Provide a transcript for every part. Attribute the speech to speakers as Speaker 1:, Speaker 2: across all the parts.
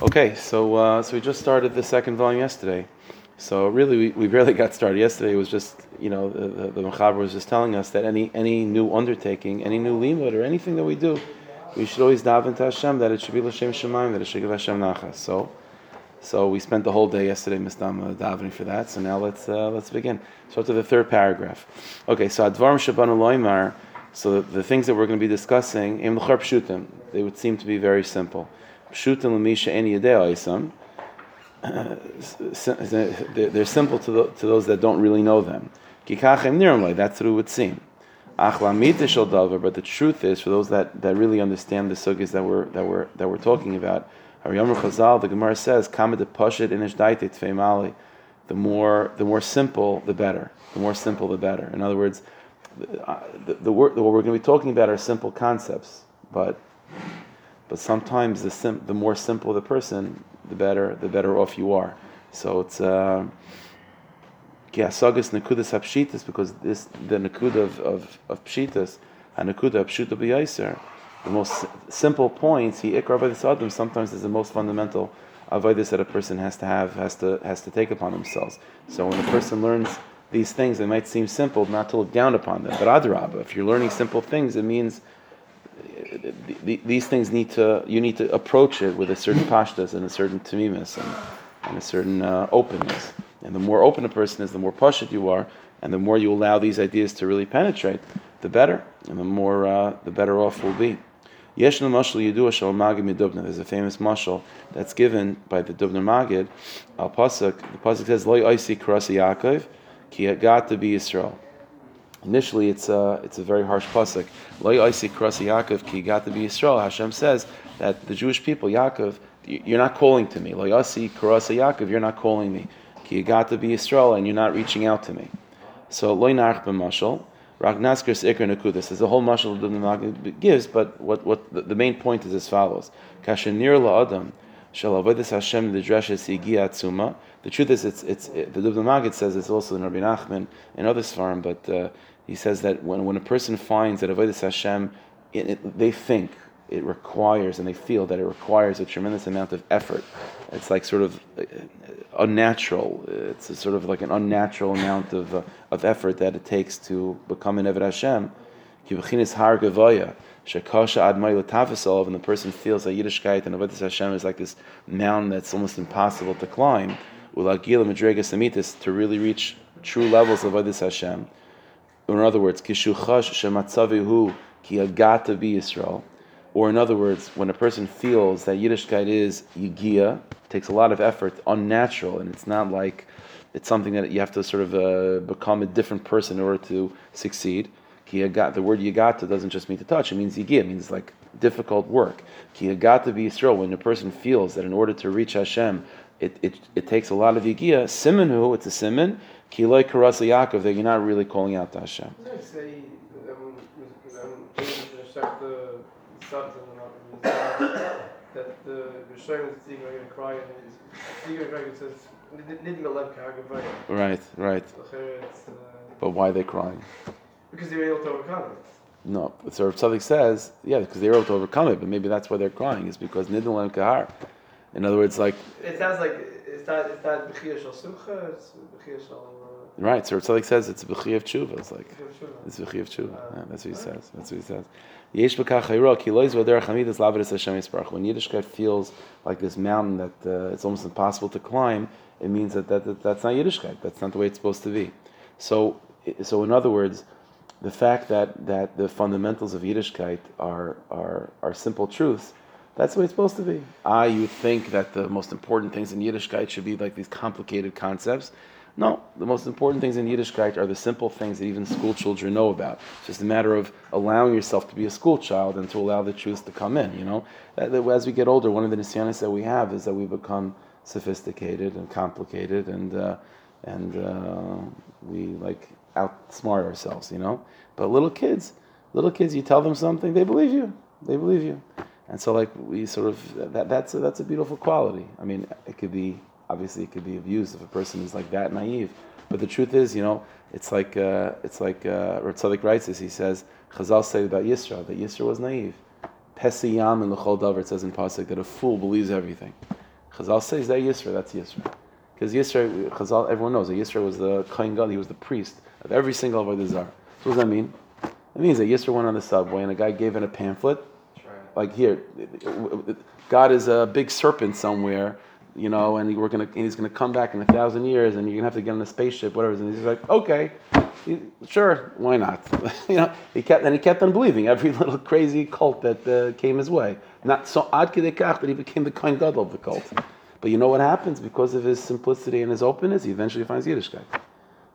Speaker 1: Okay, so uh, so we just started the second volume yesterday. So really, we, we barely got started yesterday. Was just you know the, the, the Mechaber was just telling us that any any new undertaking, any new limud or anything that we do, we should always daven to Hashem that it should be l'shem shemaim, that it should give Hashem nachas. So so we spent the whole day yesterday, Mistam, davening for that. So now let's uh, let's begin. So to the third paragraph. Okay, so Advarim Shabban Loimar. So the, the, things that we're going to be discussing, im they would seem to be very simple. Pshutim l'misha yedei They're simple to, the, to those that don't really know them. Kikachem that's what it would seem. But the truth is, for those that, that really understand the sugyas that we're that we're that we're talking about, the Gemara says. The more the more simple, the better. The more simple, the better. In other words, the, uh, the, the what we're going to be talking about are simple concepts, but but sometimes the sim, the more simple the person, the better the better off you are. So it's uh, kiasagas nekudas hapshitas because this the nekuda of of, of pshitas and nekuda pshuta b'yaiser the most simple points, he ikra adam sometimes is the most fundamental avodas that a person has to have, has to has to take upon themselves. So when a person learns these things, they might seem simple, not to look down upon them. But adrabah, if you're learning simple things, it means these things need to you need to approach it with a certain pashtas and a certain tamimis and, and a certain uh, openness. And the more open a person is, the more pashut you are, and the more you allow these ideas to really penetrate, the better, and the more uh, the better off we'll be. Dubna. There's a famous mashal that's given by the Dubner Magid. Al pasuk, the pasuk says, "Loy oisi karasi Yaakov, ki got to be Yisrael." Initially, it's a it's a very harsh pasuk. Loy oisi karasi Yaakov, ki be Yisrael. Hashem says that the Jewish people, Yaakov, you're not calling to me. Loy oisi karasi Yaakov, you're not calling me. Ki be Yisrael, and you're not reaching out to me. So loy narch b'mashal. Ragnaskers Ikr Nakudas. There's a whole mashal that the gives, but what, what the, the, main point is as follows. Kashanir La'adam Shall Avodas Hashem the Dreshes Atzuma. The truth is, it's, it's, it, the Dubna Magid says it's also in Rabbi Nachman and other Svarim, but uh, he says that when, when a person finds that Avodas Hashem, it, it, they think, it requires, and they feel that it requires a tremendous amount of effort. It's like sort of uh, unnatural. It's sort of like an unnatural amount of, uh, of effort that it takes to become an Eved Hashem. Har gevaya, shekasha ad and the person feels that Yiddishkeit and Avodah Hashem is like this mountain that's almost impossible to climb. Ulagil madregas amitis to really reach true levels of Avodah Hashem. In other words, kishuchash shematzavihu ki agata Yisrael or in other words, when a person feels that Yiddishkeit is yigia, takes a lot of effort, unnatural, and it's not like it's something that you have to sort of uh, become a different person in order to succeed. The word yigata doesn't just mean to touch; it means yigia. It means like difficult work. Kiyagata be Yisrael. When a person feels that in order to reach Hashem, it, it, it takes a lot of yigia. Simonu, it's a simon. Kiloi karasa Yaakov that you're not really calling out to Hashem. Say,
Speaker 2: something that the Rishonim is going to cry and he's going to says
Speaker 1: Right, right.
Speaker 2: Uh,
Speaker 1: but why are they crying?
Speaker 2: Because they were able to overcome it.
Speaker 1: No, so Tzaddik says, yeah, because they were able to overcome it, but maybe that's why they're crying, is because Nidin Lem Kahar. In other words, like.
Speaker 2: It sounds like, is that, is that Bechir Shal Simcha? It's Bechir Shal.
Speaker 1: Right, so Tzaddik says it's B'chi of Tshuva. It's like, it's B'chi of Tshuva. Yeah, that's what he says. That's what he says. Yesh b'kach hayro ki loiz v'derech hamidus lavedus Hashem yisparach. When Yiddishkeit feels like this mountain that uh, it's almost impossible to climb, it means that, that, that that's not Yiddishkeit. That's not the way it's supposed to be. So, so in other words, the fact that, that the fundamentals of Yiddishkeit are, are, are simple truths, that's the way it's supposed to be. Ah, you think that the most important things in Yiddishkeit should be like these complicated concepts. No, the most important things in Yiddishkeit are the simple things that even school children know about. It's just a matter of allowing yourself to be a school child and to allow the truth to come in. You know, as we get older, one of the nisyanis that we have is that we become sophisticated and complicated, and uh, and uh, we like outsmart ourselves. You know, but little kids, little kids, you tell them something, they believe you. They believe you. And so, like we sort of that, that's a, that's a beautiful quality. I mean, it could be obviously it could be abused if a person is like that naive. But the truth is, you know, it's like uh, it's like uh, Ratzadik writes this. He says Chazal say about Yisra that Yisra was naive. Pesiyam and Lechol Davar it says in pasuk that a fool believes everything. Chazal says that Yisra, that's Yisra. Because Yisra, Chazal, everyone knows that Yisra was the Kohen Gadol, he was the priest of every single Avodah Zarah. So what does that mean? It means that Yisra went on the subway and a guy gave in a pamphlet, like here, God is a big serpent somewhere, you know, and we're gonna, and he's gonna come back in a thousand years, and you're gonna have to get on a spaceship, whatever. And he's like, okay, sure, why not? you know, he kept, and he kept on believing every little crazy cult that uh, came his way. Not so ad that he became the kind god of the cult. But you know what happens because of his simplicity and his openness? He eventually finds Yiddishkeit.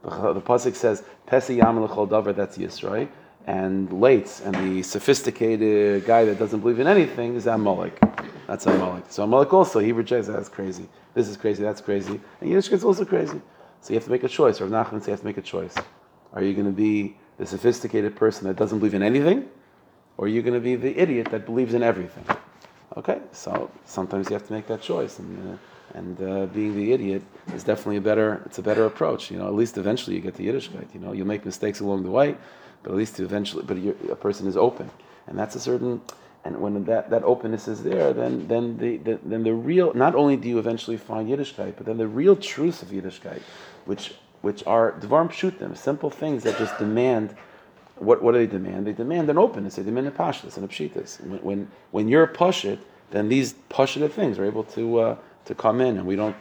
Speaker 1: The, pasuk says, "Pesi yam davar." That's Yisrael and Lates and the sophisticated guy that doesn't believe in anything is Amalek. That's Amalek. So Amalek also, he rejects that. That's crazy. This is crazy. That's crazy. And Yiddishkeit is also crazy. So you have to make a choice. Or Nachman says you have to make a choice. Are you going to be the sophisticated person that doesn't believe in anything? Or are you going to be the idiot that believes in everything? Okay, so sometimes you have to make that choice. And, uh, and uh, being the idiot is definitely a better, it's a better approach. You know, at least eventually you get the Yiddishkeit. You know, you'll make mistakes along the way, but at least eventually, but a person is open, and that's a certain. And when that, that openness is there, then then the, the then the real not only do you eventually find Yiddishkeit, but then the real truths of Yiddishkeit, which which are dvarm pshutim, simple things that just demand. What, what do they demand? They demand an openness. They demand a pashtas and a pshitas. When, when when you're a pashit, then these pashita things are able to uh, to come in, and we don't.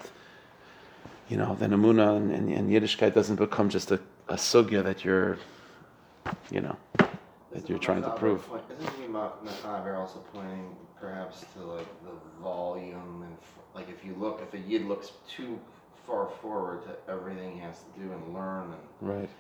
Speaker 1: You know, then amuna and, and, and Yiddishkeit doesn't become just a, a sugya that you're you know, that you're trying to prove.
Speaker 3: Point, isn't Machaber also pointing perhaps to like the volume and like if you look if a yid looks too far forward to everything he has to do and learn and
Speaker 1: right.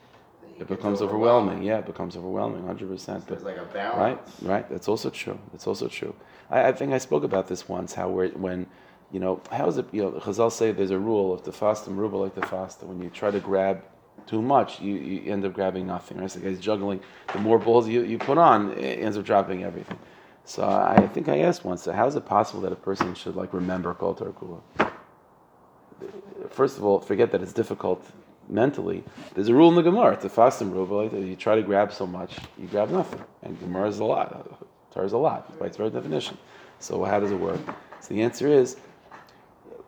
Speaker 1: It becomes overwhelming. Yeah, it becomes overwhelming, hundred percent.
Speaker 3: But like a balance.
Speaker 1: Right, right. That's also true. That's also true. I, I think I spoke about this once. How we're, when, you know, how is it? You know, Chazal say there's a rule of the fast and ruba like the fast. When you try to grab too much, you, you end up grabbing nothing. Right? So the guy's juggling. The more balls you, you put on, it ends up dropping everything. So I think I asked once, so how is it possible that a person should like remember Kol Kula? First of all, forget that it's difficult mentally. There's a rule in the Gemara. It's a fasting rule. But like, you try to grab so much, you grab nothing. And Gemara is a lot. Torah is a lot by its very definition. So how does it work? So the answer is,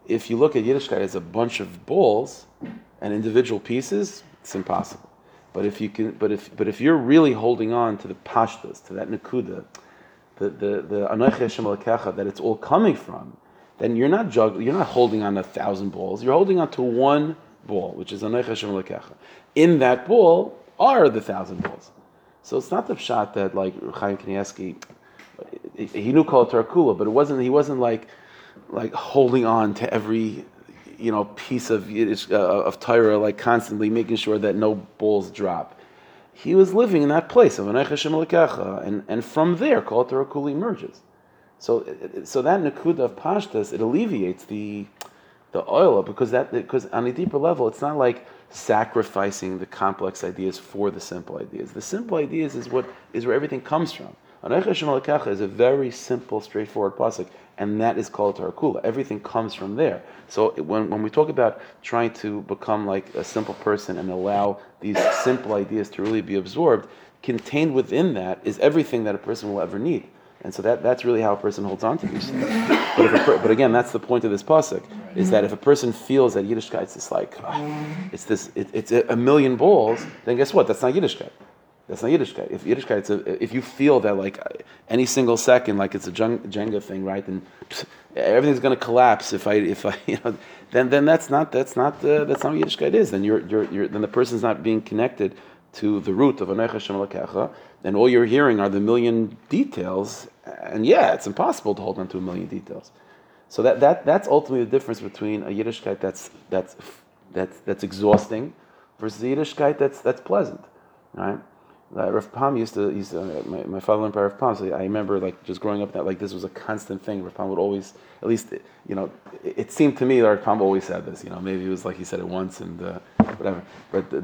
Speaker 1: if you look at Yiddishkeit as a bunch of balls, and individual pieces, it's impossible. But if you can, but if but if you're really holding on to the pashtas, to that nakuda, the the the that it's all coming from, then you're not juggling, you're not holding on a thousand balls. You're holding on to one ball, which is anaycha In that ball are the thousand balls. So it's not the shot that like Chaim Kanievsky, he knew Kol Tarakula, but it wasn't. He wasn't like like holding on to every you know, piece of Yiddish, uh, of Torah, like constantly making sure that no balls drop. He was living in that place of and and from there, Kol Kuli emerges. So, so that Nakuda of Pashtas, it alleviates the the oil because that because on a deeper level, it's not like sacrificing the complex ideas for the simple ideas. The simple ideas is what is where everything comes from. Anecha is a very simple, straightforward pasuk and that is called tarakula. Everything comes from there. So when, when we talk about trying to become like a simple person and allow these simple ideas to really be absorbed, contained within that is everything that a person will ever need. And so that, that's really how a person holds on to these things. But, but again, that's the point of this pasuk, is that if a person feels that Yiddishkeit is like, oh, it's this, it, it's a million balls, then guess what? That's not Yiddishkeit. That's not Yiddishkeit. If Yiddishkeit, a, if you feel that like any single second, like it's a Jenga thing, right? And everything's going to collapse if I, if I, you know, then then that's not that's not uh, that's not what Yiddishkeit is. Then you're, you're, you're then the person's not being connected to the root of Anecha Shem and all you're hearing are the million details. And yeah, it's impossible to hold on to a million details. So that, that that's ultimately the difference between a Yiddishkeit that's that's that's that's exhausting versus a Yiddishkeit that's that's pleasant, right? Uh, Rav Pam used to, used to uh, my, my father learned by Rav Pam, so I remember like just growing up that like this was a constant thing. Rav Pam would always, at least, you know, it, it seemed to me that Rav Pam always said this, you know, maybe it was like he said it once and uh, whatever. But so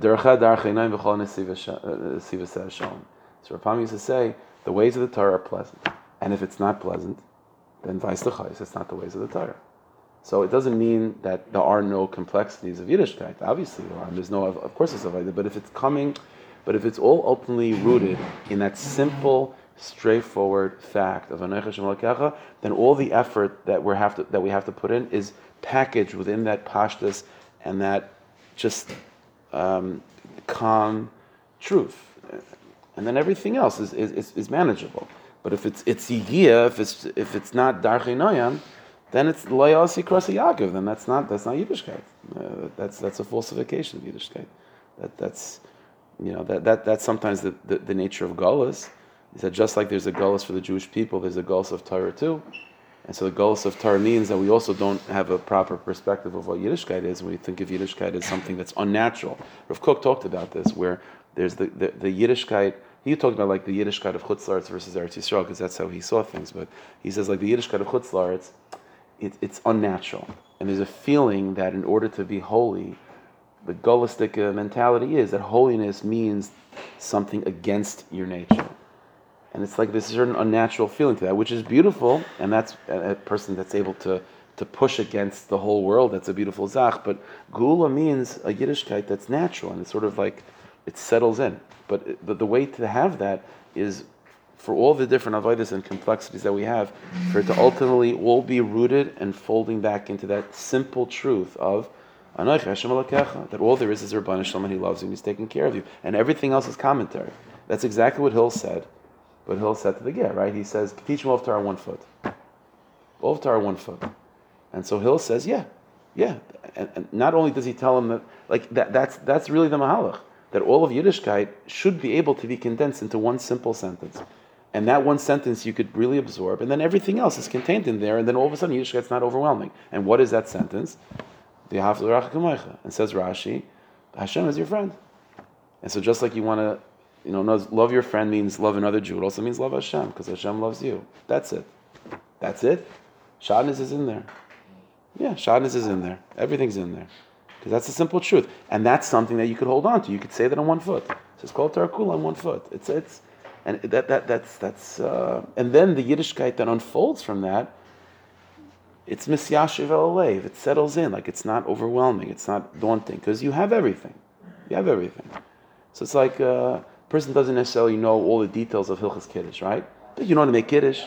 Speaker 1: Rav Pam used to say, the ways of the Torah are pleasant. And if it's not pleasant, then vice lechais, it's not the ways of the Torah. So it doesn't mean that there are no complexities of Yiddishkeit. Obviously there are. There's no, of course, it's a but if it's coming but if it's all ultimately rooted in that simple, straightforward fact of Anoich then all the effort that we have to that we have to put in is packaged within that pashtus and that just um, calm truth, and then everything else is, is, is, manageable. But if it's it's yigia, if it's if it's not darchei noyam, then it's loyalsi krasi Yaakov. Then that's not that's not Yiddishkeit. Uh, that's that's a falsification of Yiddishkeit. That that's you know that, that that's sometimes the, the, the nature of Gullus. Is that just like there's a Gullus for the Jewish people, there's a Gullus of Torah too. And so the Gullus of Torah means that we also don't have a proper perspective of what Yiddishkeit is. When we think of Yiddishkeit as something that's unnatural. Rav Kook talked about this, where there's the, the, the Yiddishkeit he talked about like the Yiddishkeit of Chutzlaritz versus Eretz Yisrael because that's how he saw things. But he says like the Yiddishkeit of Chutzlaritz, it, it's unnatural, and there's a feeling that in order to be holy, the Golistic uh, mentality is that holiness means something against your nature, and it's like this certain unnatural feeling to that, which is beautiful, and that's a, person that's able to to push against the whole world. That's a beautiful zach. But gula means a Yiddishkeit that's natural, and it's sort of like it settles in. But uh, the, the way to have that is for all the different avodas and complexities that we have, for it to ultimately all be rooted and folding back into that simple truth of that all there is is Rabban Shalom and He loves you and He's taking care of you. And everything else is commentary. That's exactly what Hill said. But Hill said to the Ger, right? He says, teach him of Torah one foot. All of one foot. And so Hill says, yeah, yeah. And, and, not only does he tell him that, like, that, that's, that's really the Mahalach that all of Yiddishkeit should be able to be condensed into one simple sentence. And that one sentence you could really absorb, and then everything else is contained in there, and then all of a sudden Yiddishkeit's not overwhelming. And what is that sentence? The And says Rashi, Hashem is your friend. And so just like you want to, you know, love your friend means love another Jew, it also means love Hashem, because Hashem loves you. That's it. That's it. Shadness is in there. Yeah, shadness is in there. Everything's in there. Because that's the simple truth. And that's something that you could hold on to. You could say that on one foot. It says Kol Tarakul on one foot. It's it's and that that that's that's uh, and then the Yiddishkeit that unfolds from that, it's misyashiv alev. It settles in, like it's not overwhelming, it's not daunting, because you have everything. You have everything. So it's like uh, a person doesn't necessarily know all the details of Hilchas Kiddush, right? But you know how to make Kiddush.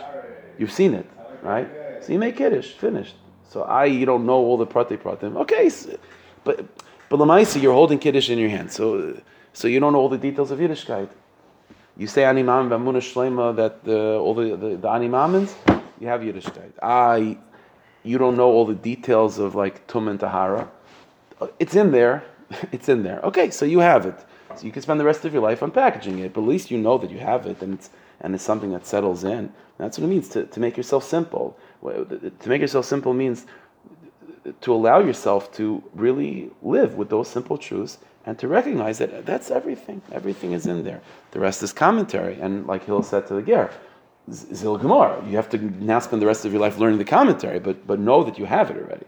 Speaker 1: You've seen it, right? So you make Kiddush, finished. So I, you don't know all the prati pratim. Okay, so but but Lamaisi, you're holding Kiddush in your hand, so so you don't know all the details of Yiddishkeit. You say Animam Bamuna Shlema that the, all the the, the Animamins, you have Yiddishkeit. I, you don't know all the details of like Tum and Tahara. It's in there. It's in there. Okay, so you have it. So you can spend the rest of your life unpackaging it, but at least you know that you have it, and it's and it's something that settles in. That's what it means to, to make yourself simple. To make yourself simple means to allow yourself to really live with those simple truths and to recognize that that's everything. Everything is in there. The rest is commentary. And like Hill said to the Ger, Zil you have to now spend the rest of your life learning the commentary, but but know that you have it already.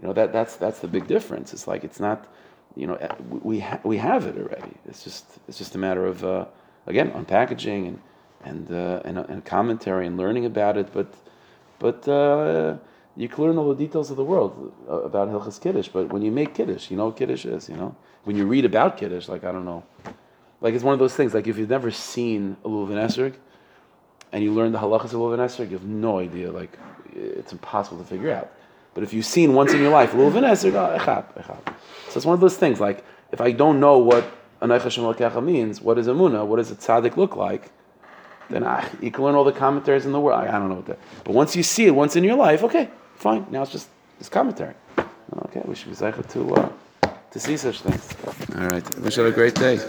Speaker 1: You know that that's that's the big difference. It's like it's not, you know, we ha- we have it already. It's just it's just a matter of uh, again unpackaging and and, uh, and and commentary and learning about it. But but. Uh, you can learn all the details of the world uh, about Hilchas Kiddush, but when you make Kiddush, you know what Kiddush is, you know? When you read about Kiddush, like, I don't know. Like, it's one of those things, like, if you've never seen a Lulav Esrog, and you learn the halachas of Lulav you have no idea, like, it's impossible to figure out. But if you've seen once in your life Lulav oh, echab, echab. So it's one of those things, like, if I don't know what Anay Hashem means, what is Amunah, what does a tzaddik look like, then ah, you can learn all the commentaries in the world. I, I don't know what that. But once you see it once in your life, okay, Fine. Now it's just this commentary. Okay, we should be zeicha to uh, to see such things. All right. Wish you a great day.